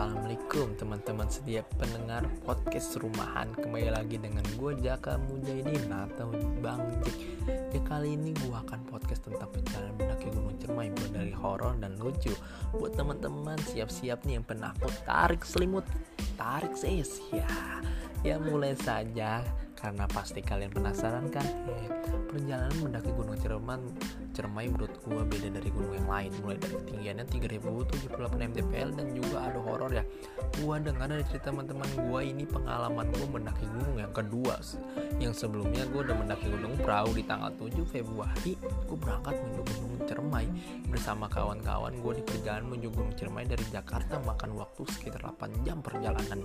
Assalamualaikum teman-teman setiap pendengar podcast rumahan. Kembali lagi dengan gue Jaka Mujahidin atau Bang Jack Ya kali ini gue akan podcast tentang perjalanan mendaki Gunung Cermai Mulai dari horor dan lucu. Buat teman-teman siap-siap nih yang penakut Tarik selimut, tarik ses Ya, ya mulai saja karena pasti kalian penasaran kan? Eh, perjalanan mendaki Gunung Cermai Cermai menurut gue beda dari gunung yang lain. Mulai dari ketinggiannya 3078 mdpl dan juga ada horor ya. Gue dengar dari cerita teman-teman gue ini pengalaman gue mendaki gunung yang kedua. Yang sebelumnya gue udah mendaki gunung perahu di tanggal 7 Februari. Gue berangkat menuju gunung Bersama kawan-kawan gue di perjalanan menuju gunung Cermai dari Jakarta makan waktu sekitar 8 jam perjalanan.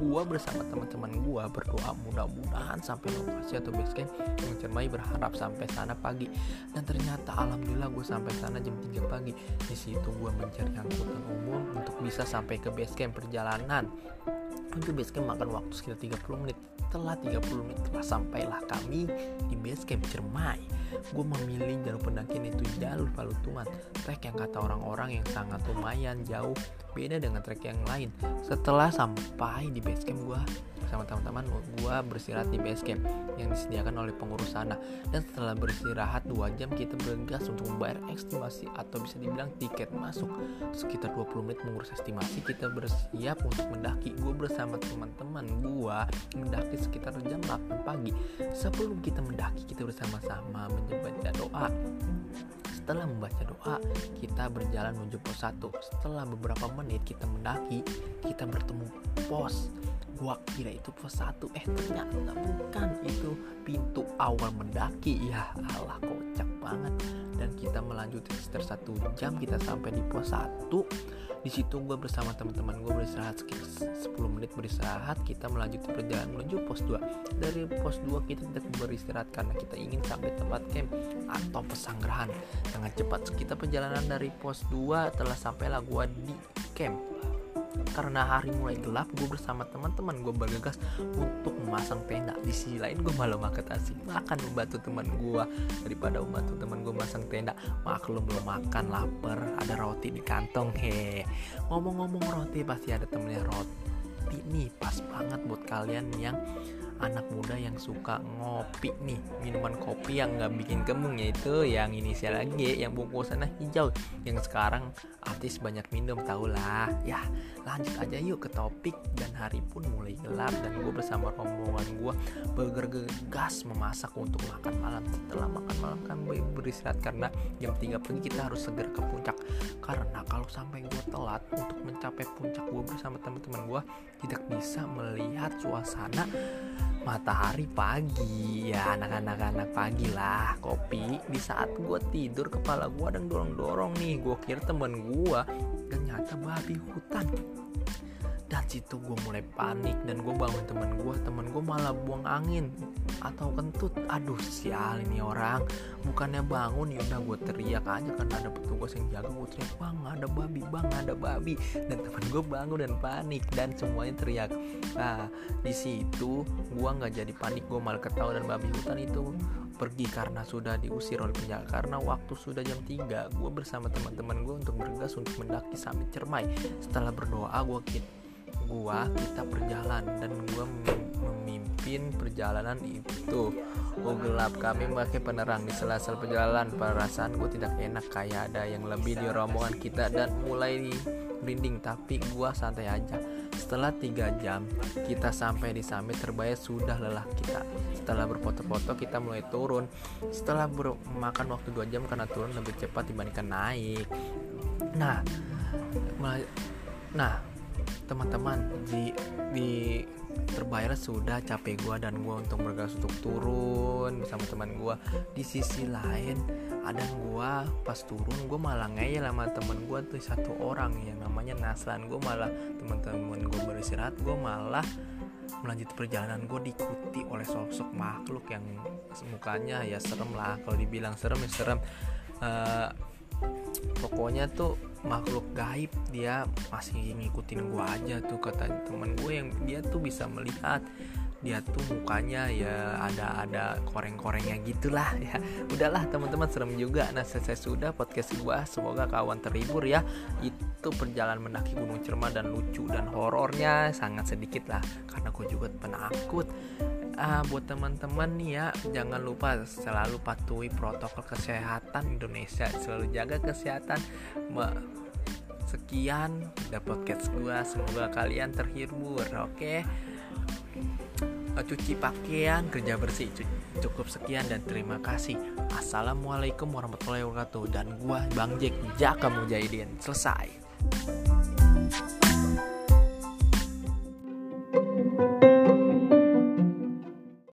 Gue bersama teman-teman gue berdoa mudah-mudahan sampai lokasi atau base camp gunung Cermai berharap sampai sana pagi. Dan ternyata alhamdulillah gue sampai sana jam 3 pagi. Di situ gue mencari angkutan umum untuk bisa sampai ke base camp perjalanan untuk base camp makan waktu sekitar 30 menit. Setelah 30 menit telah sampailah kami di base camp Cermai. Gue memilih jalur pendakian itu jalur Palutuman trek yang kata orang-orang yang sangat lumayan jauh. Beda dengan trek yang lain. Setelah sampai di base camp gue bersama teman-teman gue beristirahat di base camp yang disediakan oleh pengurus sana. Dan setelah beristirahat 2 jam kita bergegas untuk membayar estimasi atau bisa dibilang tiket masuk. Sekitar 20 menit mengurus estimasi kita bersiap untuk mendaki. Gue bersama teman-teman gue mendaki sekitar jam 8 pagi. Sebelum kita mendaki kita bersama-sama membaca doa. Setelah membaca doa, kita berjalan menuju pos 1. Setelah beberapa menit kita mendaki, kita bertemu pos gua kira itu pos satu. Eh ternyata bukan. Itu pintu awal mendaki. Ya Allah kocak banget. Dan kita melanjutkan sekitar satu. Jam kita sampai di pos satu. Di situ gue bersama teman-teman gue beristirahat sekitar 10 menit beristirahat. Kita melanjutkan perjalanan menuju pos 2 dari pos 2 kita tidak beristirahat karena kita ingin sampai tempat camp atau pesanggerahan. Dengan cepat kita perjalanan dari pos 2 telah sampailah gue di camp karena hari mulai gelap gue bersama teman-teman gue bergegas untuk memasang tenda. Di sisi lain gue malah makan asik makan membantu teman gue daripada membantu teman gue masang tenda maklum belum makan lapar ada roti di kantong he. Ngomong-ngomong roti pasti ada temennya roti nih pas banget buat kalian yang anak muda yang suka ngopi nih minuman kopi yang nggak bikin kembung yaitu yang inisial G yang bungkusannya hijau yang sekarang artis banyak minum tau lah ya lanjut aja yuk ke topik dan hari pun mulai gelap dan gue bersama rombongan gue bergegas memasak untuk makan malam. Setelah makan malam kan gue beristirahat karena jam 3 pagi kita harus segera ke puncak. Karena kalau sampai gue telat untuk mencapai puncak gue bersama teman-teman gue tidak bisa melihat suasana matahari pagi. Ya anak-anak anak pagi lah. Kopi di saat gue tidur kepala gue dan dorong dorong nih. Gue kira temen gue ternyata babi hutan dan situ gue mulai panik dan gue bangun temen gue temen gue malah buang angin atau kentut. Aduh sial ini orang. Bukannya bangun ya udah gue teriak aja karena ada petugas yang jaga gue teriak bang ada babi bang ada babi. Dan temen gue bangun dan panik dan semuanya teriak. Nah di situ gue nggak jadi panik gue malah ketawa dan babi hutan itu pergi karena sudah diusir oleh penjaga. Karena waktu sudah jam 3 gue bersama teman-teman gue untuk bergegas untuk mendaki sampai Cermai. Setelah berdoa gue gua kita berjalan dan gua memimpin perjalanan itu. Gua gelap. Kami memakai penerang di sela-sela perjalanan. Gua tidak enak kayak ada yang lebih di rombongan kita dan mulai merinding. Tapi gua santai aja. Setelah tiga jam kita sampai di summit terbayar sudah lelah kita. Setelah berfoto-foto kita mulai turun. Setelah makan waktu dua jam karena turun lebih cepat dibandingkan naik. Nah nah teman-teman di di terbayar sudah capek gue dan gue untuk bergegas untuk turun bersama teman gue di sisi lain ada gue pas turun gue malah ngeyel sama temen gue tuh satu orang yang namanya Naslan. Gue malah teman-teman gue beristirahat gue malah melanjutkan perjalanan gue diikuti oleh sosok makhluk yang mukanya ya serem lah. Kalau dibilang serem ya serem. Uh, pokoknya tuh makhluk gaib dia masih ngikutin gue aja tuh kata temen gue yang dia tuh bisa melihat dia tuh mukanya ya ada ada koreng-korengnya gitulah ya. Udahlah teman-teman serem juga. Nah selesai sudah podcast gua. Semoga kawan terhibur ya. Itu perjalanan mendaki gunung cerma dan lucu dan horornya sangat sedikit lah karena gue juga penakut. Uh, buat teman-teman nih ya jangan lupa selalu patuhi protokol kesehatan Indonesia. Selalu jaga kesehatan. Sekian udah podcast gua. Semoga kalian terhibur oke? okay? Cuci pakaian kerja bersih cukup sekian dan terima kasih. Assalamualaikum warahmatullahi wabarakatuh. Dan gua bang Jack Jaka Mujahidin selesai